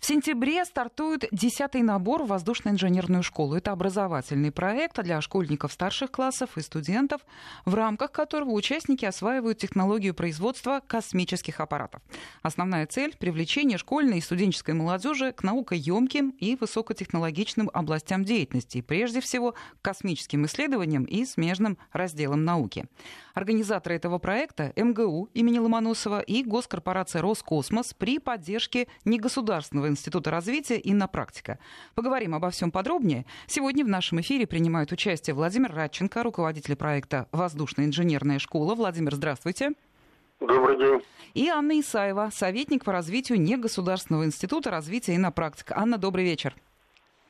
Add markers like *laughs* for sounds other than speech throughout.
В сентябре стартует десятый набор в воздушно-инженерную школу. Это образовательный проект для школьников старших классов и студентов, в рамках которого участники осваивают технологию производства космических аппаратов. Основная цель – привлечение школьной и студенческой молодежи к наукоемким и высокотехнологичным областям деятельности, прежде всего к космическим исследованиям и смежным разделам науки. Организаторы этого проекта – МГУ имени Ломоносова и госкорпорация «Роскосмос» при поддержке негосударственного института развития «Иннопрактика». Поговорим обо всем подробнее. Сегодня в нашем эфире принимают участие Владимир Радченко, руководитель проекта «Воздушная инженерная школа». Владимир, здравствуйте. Добрый день. И Анна Исаева, советник по развитию негосударственного института развития «Иннопрактика». Анна, добрый вечер.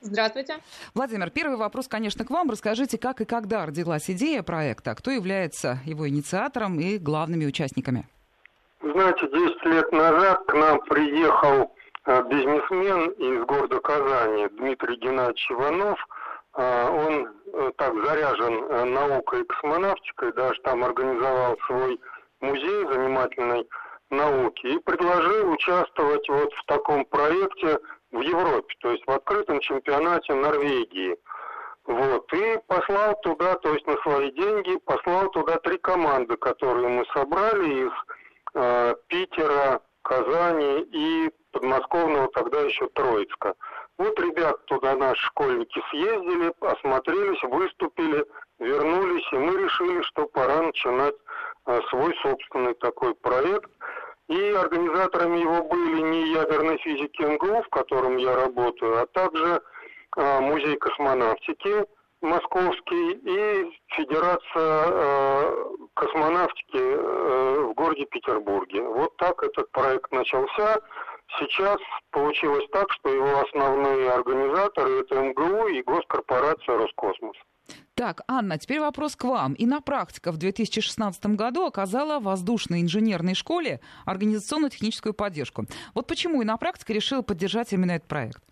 Здравствуйте. Владимир, первый вопрос, конечно, к вам. Расскажите, как и когда родилась идея проекта, кто является его инициатором и главными участниками? Знаете, 10 лет назад к нам приехал бизнесмен из города Казани Дмитрий Геннадьевич Иванов. Э, он э, так заряжен наукой и космонавтикой, даже там организовал свой музей занимательной науки и предложил участвовать вот в таком проекте в Европе, то есть в открытом чемпионате Норвегии. Вот, и послал туда, то есть на свои деньги, послал туда три команды, которые мы собрали из э, Питера, Казани и подмосковного тогда еще Троицка. Вот ребят туда наши школьники съездили, осмотрелись, выступили, вернулись, и мы решили, что пора начинать э, свой собственный такой проект – и организаторами его были не ядерной физики МГУ, в котором я работаю, а также э, Музей космонавтики Московский и Федерация э, космонавтики э, в городе Петербурге. Вот так этот проект начался. Сейчас получилось так, что его основные организаторы это МГУ и госкорпорация Роскосмос. Так, Анна, теперь вопрос к вам. И на практика в 2016 году оказала воздушной инженерной школе организационно-техническую поддержку. Вот почему и на практика решила поддержать именно этот проект?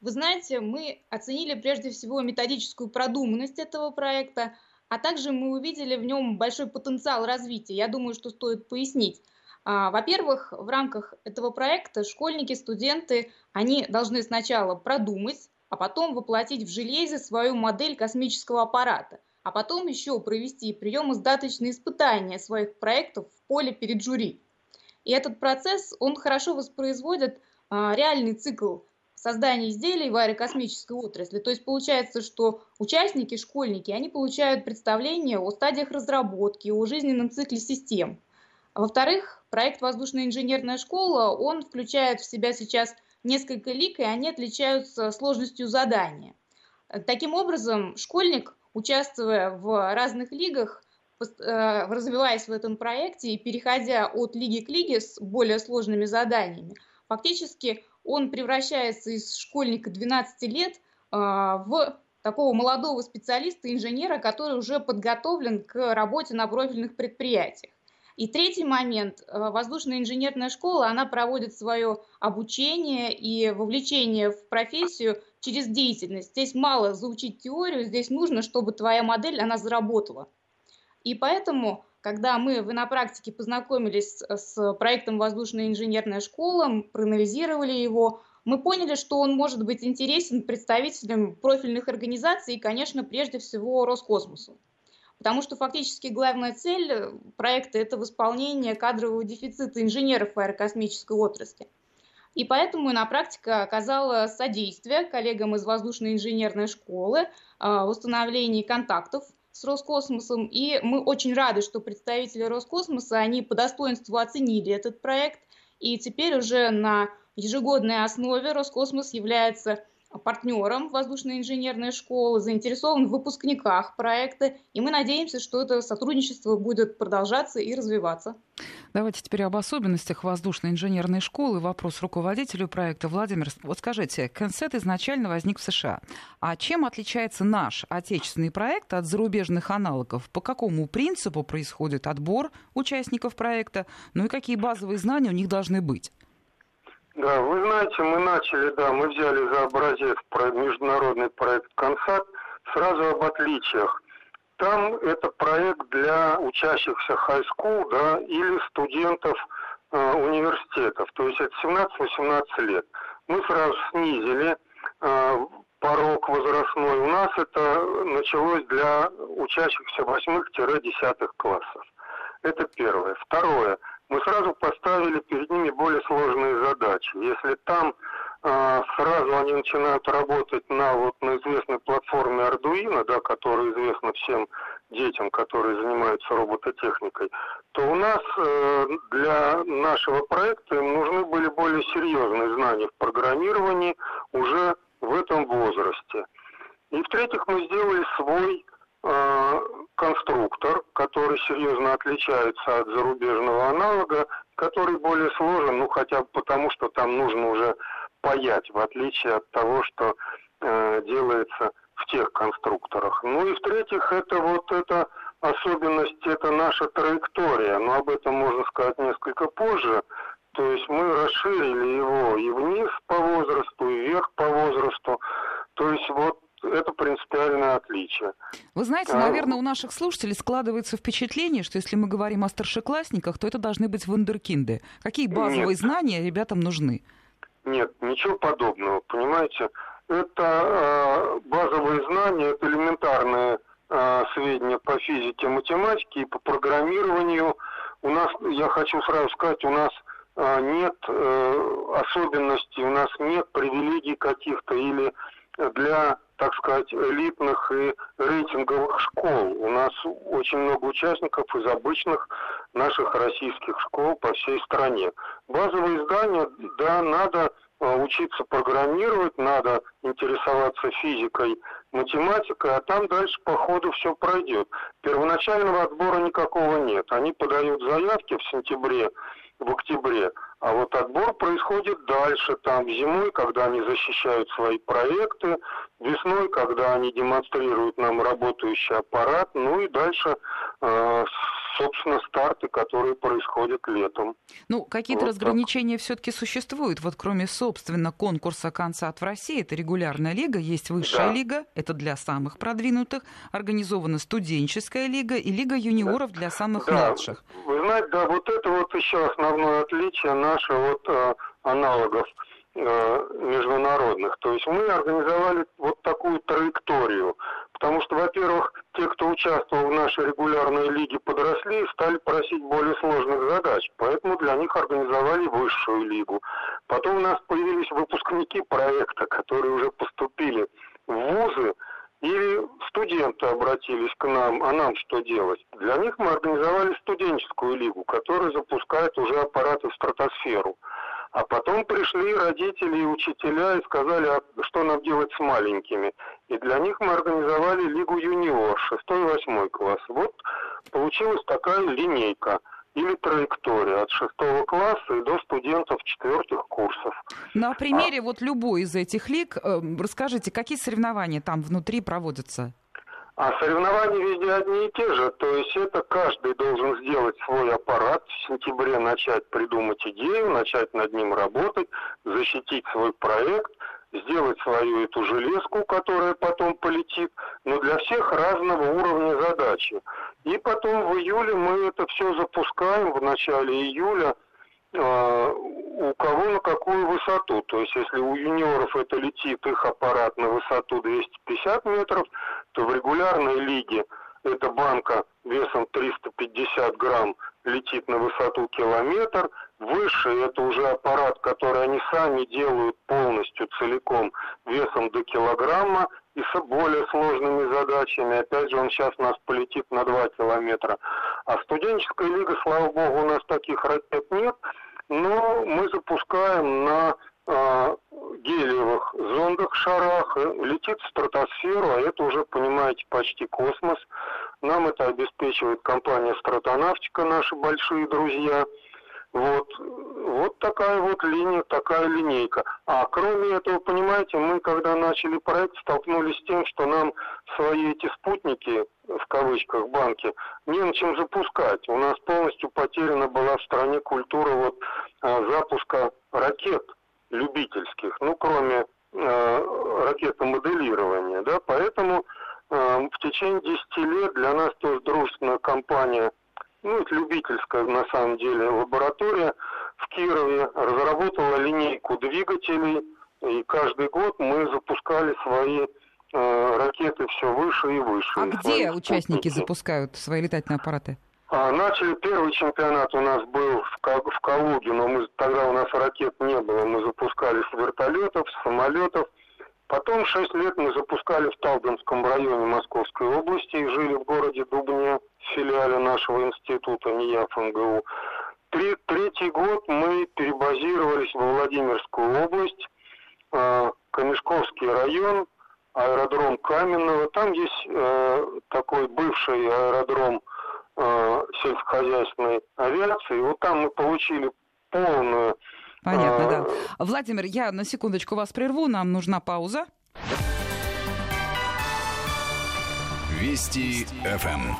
Вы знаете, мы оценили прежде всего методическую продуманность этого проекта, а также мы увидели в нем большой потенциал развития. Я думаю, что стоит пояснить. А, во-первых, в рамках этого проекта школьники, студенты, они должны сначала продумать, а потом воплотить в железе свою модель космического аппарата, а потом еще провести приемо-сдаточные испытания своих проектов в поле перед жюри. И этот процесс, он хорошо воспроизводит а, реальный цикл создания изделий в аэрокосмической отрасли. То есть получается, что участники, школьники, они получают представление о стадиях разработки, о жизненном цикле систем. А во-вторых, проект «Воздушная инженерная школа», он включает в себя сейчас – несколько лиг, и они отличаются сложностью задания. Таким образом, школьник, участвуя в разных лигах, э, развиваясь в этом проекте и переходя от лиги к лиге с более сложными заданиями, фактически он превращается из школьника 12 лет э, в такого молодого специалиста, инженера, который уже подготовлен к работе на профильных предприятиях. И третий момент. Э, воздушная инженерная школа, она проводит свое обучение и вовлечение в профессию через деятельность. Здесь мало заучить теорию, здесь нужно, чтобы твоя модель, она заработала. И поэтому, когда мы на практике познакомились с проектом «Воздушная инженерная школа», проанализировали его, мы поняли, что он может быть интересен представителям профильных организаций и, конечно, прежде всего Роскосмосу. Потому что фактически главная цель э, проекта – это восполнение кадрового дефицита инженеров аэрокосмической отрасли. И поэтому на практике оказала содействие коллегам из воздушной инженерной школы э, в установлении контактов с Роскосмосом. И мы очень рады, что представители Роскосмоса, они по достоинству оценили этот проект. И теперь уже на ежегодной основе Роскосмос является партнером воздушной инженерной школы, заинтересован в выпускниках проекта, и мы надеемся, что это сотрудничество будет продолжаться и развиваться. Давайте теперь об особенностях воздушной инженерной школы. Вопрос руководителю проекта. Владимир, вот скажите, Консет изначально возник в США. А чем отличается наш отечественный проект от зарубежных аналогов? По какому принципу происходит отбор участников проекта? Ну и какие базовые знания у них должны быть? Да, вы знаете, мы начали, да, мы взяли за образец про международный проект «Консат». Сразу об отличиях. Там это проект для учащихся school, да, или студентов э, университетов, то есть это 17-18 лет. Мы сразу снизили э, порог возрастной. У нас это началось для учащихся 8-10 классов. Это первое. Второе. Мы сразу поставили перед ними более сложные задачи. Если там э, сразу они начинают работать на вот на известной платформе Arduino, да, которая известна всем детям, которые занимаются робототехникой, то у нас э, для нашего проекта им нужны были более серьезные знания в программировании уже в этом возрасте. И в-третьих, мы сделали свой конструктор, который серьезно отличается от зарубежного аналога, который более сложен, ну хотя бы потому, что там нужно уже паять, в отличие от того, что э, делается в тех конструкторах. Ну и в-третьих, это вот эта особенность, это наша траектория, но об этом можно сказать несколько позже. То есть мы расширили его и вниз по возрасту, и вверх по возрасту. То есть вот это принципиальное отличие. Вы знаете, а... наверное, у наших слушателей складывается впечатление, что если мы говорим о старшеклассниках, то это должны быть вундеркинды. Какие базовые Нет. знания ребятам нужны? Нет, ничего подобного, понимаете? Это э, базовые знания, это элементарные э, сведения по физике, математике и по программированию. У нас, я хочу сразу сказать, у нас а, нет э, особенностей, у нас нет привилегий каких-то или для, так сказать, элитных и рейтинговых школ. У нас очень много участников из обычных наших российских школ по всей стране. Базовые здания, да, надо а, учиться программировать, надо интересоваться физикой, математикой, а там дальше по ходу все пройдет. Первоначального отбора никакого нет. Они подают заявки в сентябре в октябре. А вот отбор происходит дальше, там зимой, когда они защищают свои проекты, весной, когда они демонстрируют нам работающий аппарат, ну и дальше, собственно, старты, которые происходят летом. Ну, какие-то вот разграничения все-таки существуют. Вот кроме, собственно, конкурса «Концат» в России, это регулярная лига, есть высшая да. лига, это для самых продвинутых, организована студенческая лига и лига юниоров да. для самых да. младших. Вы знаете, да, вот это вот еще основное отличие нашего от э, аналогов э, международных. То есть мы организовали вот такую траекторию. Потому что, во-первых, те, кто участвовал в нашей регулярной лиге, подросли и стали просить более сложных задач. Поэтому для них организовали высшую лигу. Потом у нас появились выпускники проекта, которые уже поступили в вузы, или студенты обратились к нам, а нам что делать? Для них мы организовали студенческую лигу, которая запускает уже аппараты в стратосферу. А потом пришли родители и учителя и сказали, а что нам делать с маленькими. И для них мы организовали Лигу юниор, 6-8 класс. Вот получилась такая линейка – или траектория от шестого класса и до студентов четвертых курсов. На примере а... вот любой из этих лиг э, расскажите, какие соревнования там внутри проводятся? А соревнования везде одни и те же. То есть это каждый должен сделать свой аппарат, в сентябре начать придумать идею, начать над ним работать, защитить свой проект, сделать свою эту железку, которая потом полетит, но для всех разного уровня задачи. И потом в июле мы это все запускаем, в начале июля, у кого на какую высоту. То есть если у юниоров это летит их аппарат на высоту 250 метров, то в регулярной лиге эта банка весом 350 грамм летит на высоту километр. Выше это уже аппарат, который они сами делают полностью, целиком, весом до килограмма и с более сложными задачами. Опять же, он сейчас у нас полетит на 2 километра. А студенческая лига, слава богу, у нас таких ракет нет, но мы запускаем на гелиевых зондах, шарах, летит в стратосферу, а это уже, понимаете, почти космос. Нам это обеспечивает компания «Стратонавтика», наши большие друзья. Вот, вот такая вот линия, такая линейка. А кроме этого, понимаете, мы когда начали проект, столкнулись с тем, что нам свои эти спутники, в кавычках, банки, не на чем запускать. У нас полностью потеряна была в стране культура вот а, запуска ракет любительских, ну, кроме э, ракетомоделирования, да, поэтому э, в течение 10 лет для нас тоже дружественная компания, ну, это любительская на самом деле лаборатория, в Кирове разработала линейку двигателей, и каждый год мы запускали свои э, ракеты все выше и выше. А где участники запускают свои летательные аппараты? А, начали первый чемпионат у нас был в, в Калуге, но мы, тогда у нас ракет не было. Мы запускали с вертолетов, с самолетов. Потом шесть лет мы запускали в Талдомском районе Московской области и жили в городе Дубне, в филиале нашего института НИЯФ МГУ. Три, третий год мы перебазировались во Владимирскую область, э, Камешковский район, аэродром Каменного. Там есть э, такой бывший аэродром э, сельскохозяйственной авиации. Вот там мы получили полную Понятно, а... да. Владимир, я на секундочку вас прерву, нам нужна пауза. Вести ФМ.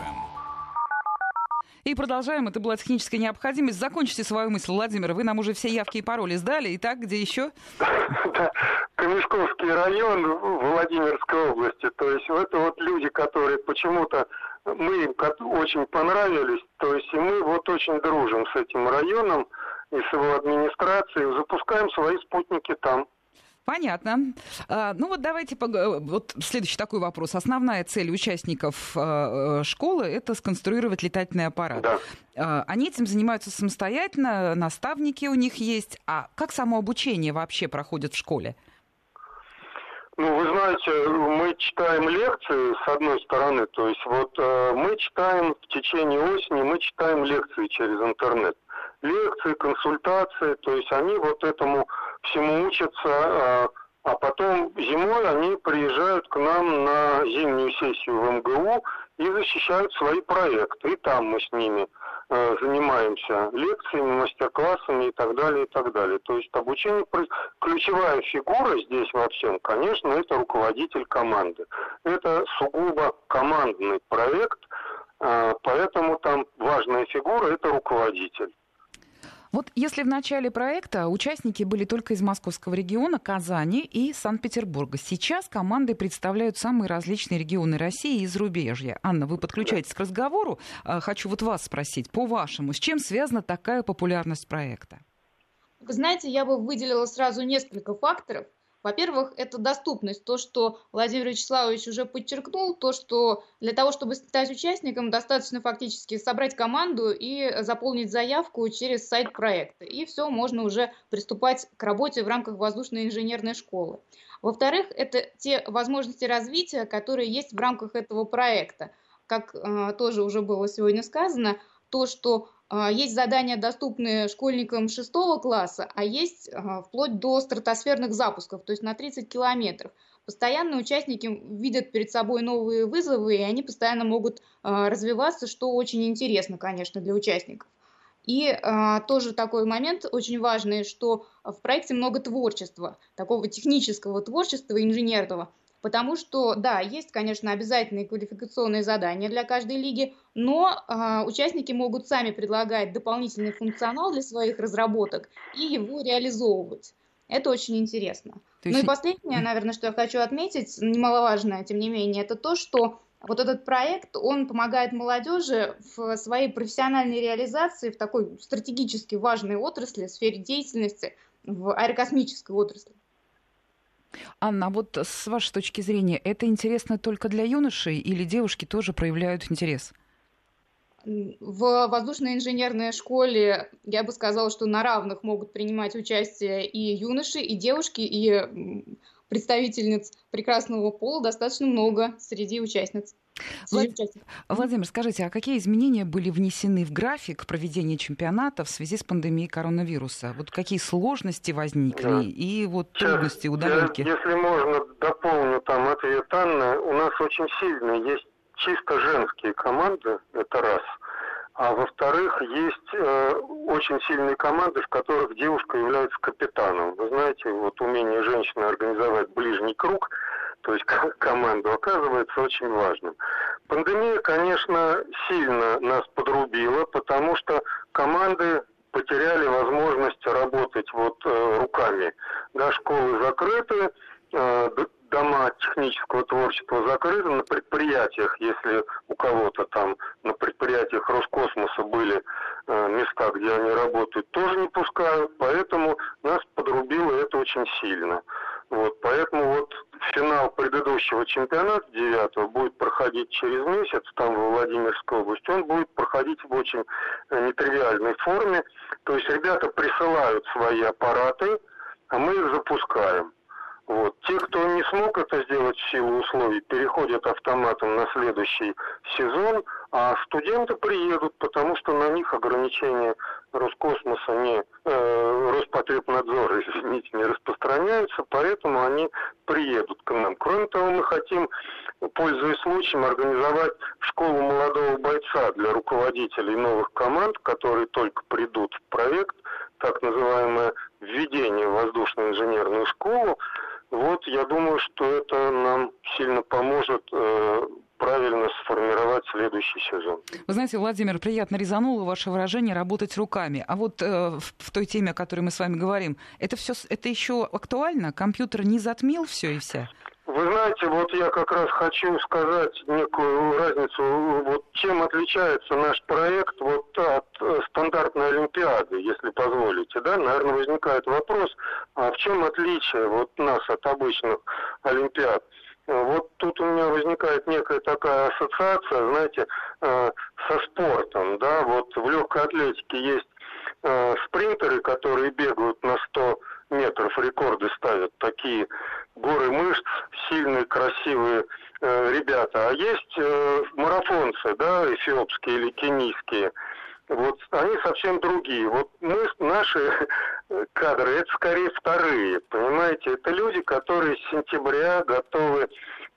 И продолжаем. Это была техническая необходимость. Закончите свою мысль, Владимир. Вы нам уже все явки и пароли сдали. Итак, где еще? *laughs* Камешковский район Владимирской области. То есть это вот люди, которые почему-то мы им очень понравились. То есть и мы вот очень дружим с этим районом и с его администрацией, запускаем свои спутники там. Понятно. А, ну вот давайте, вот следующий такой вопрос. Основная цель участников а, э, школы – это сконструировать летательный аппарат. Да. А, они этим занимаются самостоятельно, наставники у них есть. А как само обучение вообще проходит в школе? Ну, вы знаете, мы читаем лекции, с одной стороны, то есть вот э, мы читаем в течение осени, мы читаем лекции через интернет лекции, консультации, то есть они вот этому всему учатся, а, а потом зимой они приезжают к нам на зимнюю сессию в МГУ и защищают свои проекты. И там мы с ними э, занимаемся лекциями, мастер-классами и так далее, и так далее. То есть обучение, ключевая фигура здесь во всем, конечно, это руководитель команды. Это сугубо командный проект, э, поэтому там важная фигура – это руководитель. Вот если в начале проекта участники были только из московского региона, Казани и Санкт-Петербурга, сейчас команды представляют самые различные регионы России и зарубежья. Анна, вы подключаетесь к разговору. А, хочу вот вас спросить, по-вашему, с чем связана такая популярность проекта? Вы знаете, я бы выделила сразу несколько факторов. Во-первых, это доступность. То, что Владимир Вячеславович уже подчеркнул, то, что для того, чтобы стать участником, достаточно фактически собрать команду и заполнить заявку через сайт проекта. И все, можно уже приступать к работе в рамках воздушной инженерной школы. Во-вторых, это те возможности развития, которые есть в рамках этого проекта. Как э, тоже уже было сегодня сказано, то, что есть задания, доступные школьникам шестого класса, а есть а, вплоть до стратосферных запусков, то есть на 30 километров. Постоянно участники видят перед собой новые вызовы, и они постоянно могут а, развиваться, что очень интересно, конечно, для участников. И а, тоже такой момент очень важный, что в проекте много творчества, такого технического творчества, инженерного. Потому что, да, есть, конечно, обязательные квалификационные задания для каждой лиги, но э, участники могут сами предлагать дополнительный функционал для своих разработок и его реализовывать. Это очень интересно. То есть... Ну и последнее, наверное, что я хочу отметить, немаловажное, тем не менее, это то, что вот этот проект, он помогает молодежи в своей профессиональной реализации в такой стратегически важной отрасли, сфере деятельности, в аэрокосмической отрасли. Анна, а вот с вашей точки зрения, это интересно только для юношей или девушки тоже проявляют интерес? В воздушной инженерной школе я бы сказала, что на равных могут принимать участие и юноши, и девушки, и представительниц прекрасного пола достаточно много среди участниц. Влад... Владимир, скажите, а какие изменения были внесены в график проведения чемпионата в связи с пандемией коронавируса? Вот какие сложности возникли да. и вот трудности, удаленки? Я, если можно, дополню там ответ Анны. У нас очень сильные есть чисто женские команды, это раз. А во-вторых, есть э, очень сильные команды, в которых девушка является капитаном. Вы знаете, вот умение женщины организовать ближний круг – то есть *laughs* команду, оказывается очень важным. Пандемия, конечно, сильно нас подрубила, потому что команды потеряли возможность работать вот э, руками. Да, школы закрыты, э, дома технического творчества закрыты на предприятиях, если у кого-то там на предприятиях Роскосмоса были э, места, где они работают, тоже не пускают, поэтому нас подрубило это очень сильно. Вот, поэтому вот финал предыдущего чемпионата, девятого, будет проходить через месяц, там в Владимирской области. Он будет проходить в очень э, нетривиальной форме. То есть ребята присылают свои аппараты, а мы их запускаем. Вот. Те, кто не смог это сделать в силу условий, переходят автоматом на следующий сезон, а студенты приедут, потому что на них ограничения Роскосмоса не, э, Роспотребнадзора, *laughs* извините, не распространяются, поэтому они приедут к нам. Кроме того, мы хотим, пользуясь случаем, организовать школу молодого бойца для руководителей новых команд, которые только придут в проект, так называемое введение в воздушно-инженерную школу, вот я думаю, что это нам сильно поможет э, правильно сформировать следующий сезон. Вы знаете, Владимир, приятно резануло ваше выражение «работать руками». А вот э, в, в той теме, о которой мы с вами говорим, это все, это еще актуально? Компьютер не затмил все и вся? Вы знаете, вот я как раз хочу сказать некую разницу, вот чем отличается наш проект вот от э, стандартной Олимпиады, если позволите, да, наверное, возникает вопрос, а в чем отличие вот нас от обычных Олимпиад? Вот тут у меня возникает некая такая ассоциация, знаете, э, со спортом, да, вот в легкой атлетике есть э, спринтеры, которые бегают на 100 метров, рекорды ставят, такие горы мышц, сильные, красивые э, ребята. А есть э, марафонцы, да, эфиопские или кенийские. Вот они совсем другие. Вот мы, наши кадры, это скорее вторые, понимаете? Это люди, которые с сентября готовы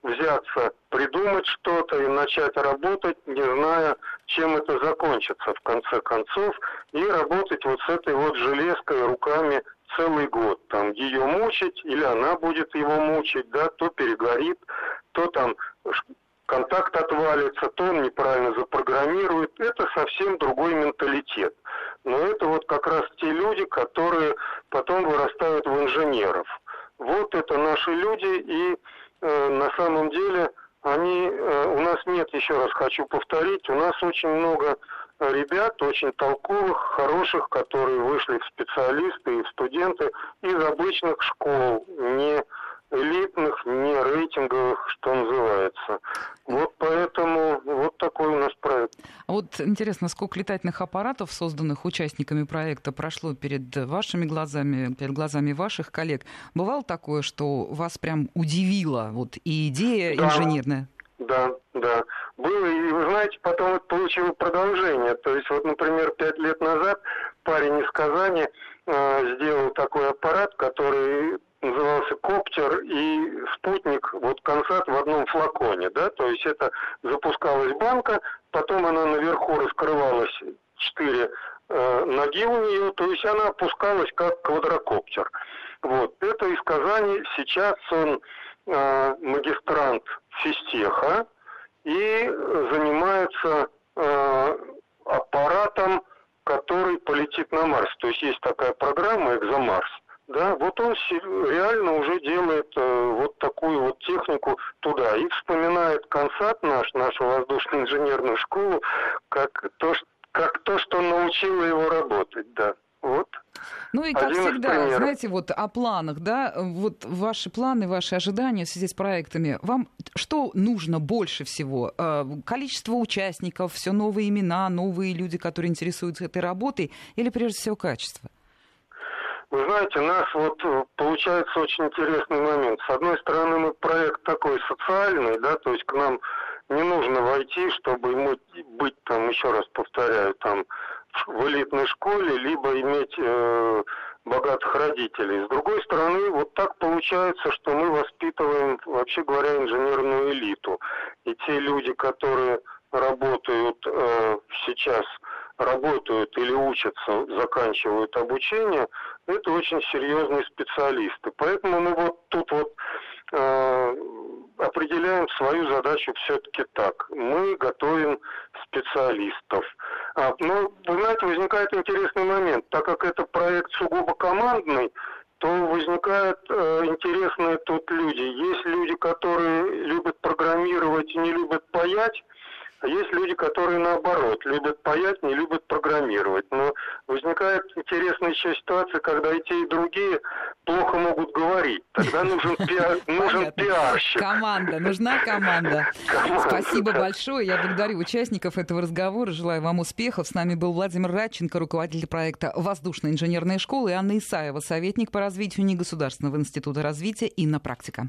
взяться, придумать что-то и начать работать, не зная, чем это закончится в конце концов, и работать вот с этой вот железкой руками целый год. Там ее мучить, или она будет его мучить, да, то перегорит, то там контакт отвалится, то он неправильно запрограммирует. Это совсем другой менталитет. Но это вот как раз те люди, которые потом вырастают в инженеров. Вот это наши люди, и э, на самом деле они, э, у нас нет, еще раз хочу повторить, у нас очень много ребят, очень толковых, хороших, которые вышли в специалисты и в студенты из обычных школ, не элитных, не рейтинговых, что называется. Вот поэтому вот такой у нас проект. А вот интересно, сколько летательных аппаратов, созданных участниками проекта, прошло перед вашими глазами, перед глазами ваших коллег? Бывало такое, что вас прям удивила вот и идея да. инженерная? Да, да. Было, и вы знаете, потом это получило продолжение. То есть, вот, например, пять лет назад парень из Казани э, сделал такой аппарат, который назывался коптер и спутник, вот консат в одном флаконе, да, то есть это запускалась банка, потом она наверху раскрывалась, четыре э, ноги у нее, то есть она опускалась как квадрокоптер. Вот, это из Казани, сейчас он э, магистрант физтеха и занимается э, аппаратом, который полетит на Марс. То есть есть такая программа «Экзомарс». Да, вот он реально уже делает э, вот такую вот технику туда и вспоминает консат наш, нашу воздушно-инженерную школу, как то, как то, что научило его работать, да. Ну и как Один всегда, знаете, вот о планах, да, вот ваши планы, ваши ожидания в связи с проектами, вам что нужно больше всего? Э, количество участников, все новые имена, новые люди, которые интересуются этой работой, или прежде всего качество? Вы знаете, у нас вот э, получается очень интересный момент. С одной стороны, мы проект такой социальный, да, то есть к нам не нужно войти, чтобы ему быть там, еще раз повторяю, там в элитной школе, либо иметь э, богатых родителей. С другой стороны, вот так получается, что мы воспитываем, вообще говоря, инженерную элиту. И те люди, которые работают э, сейчас, работают или учатся, заканчивают обучение, это очень серьезные специалисты. Поэтому мы вот тут вот определяем свою задачу все-таки так. Мы готовим специалистов. А, но, вы знаете, возникает интересный момент. Так как это проект сугубо командный, то возникают э, интересные тут люди. Есть люди, которые любят программировать и не любят паять, есть люди, которые наоборот, любят паять, не любят программировать. Но возникает интересная еще ситуация, когда и те, и другие плохо могут говорить. Тогда нужен, пиар, *laughs* нужен пиарщик. Команда, нужна команда. команда Спасибо большое. Я благодарю участников этого разговора. Желаю вам успехов. С нами был Владимир Радченко, руководитель проекта «Воздушная инженерная школа» и Анна Исаева, советник по развитию негосударственного института развития и на практика.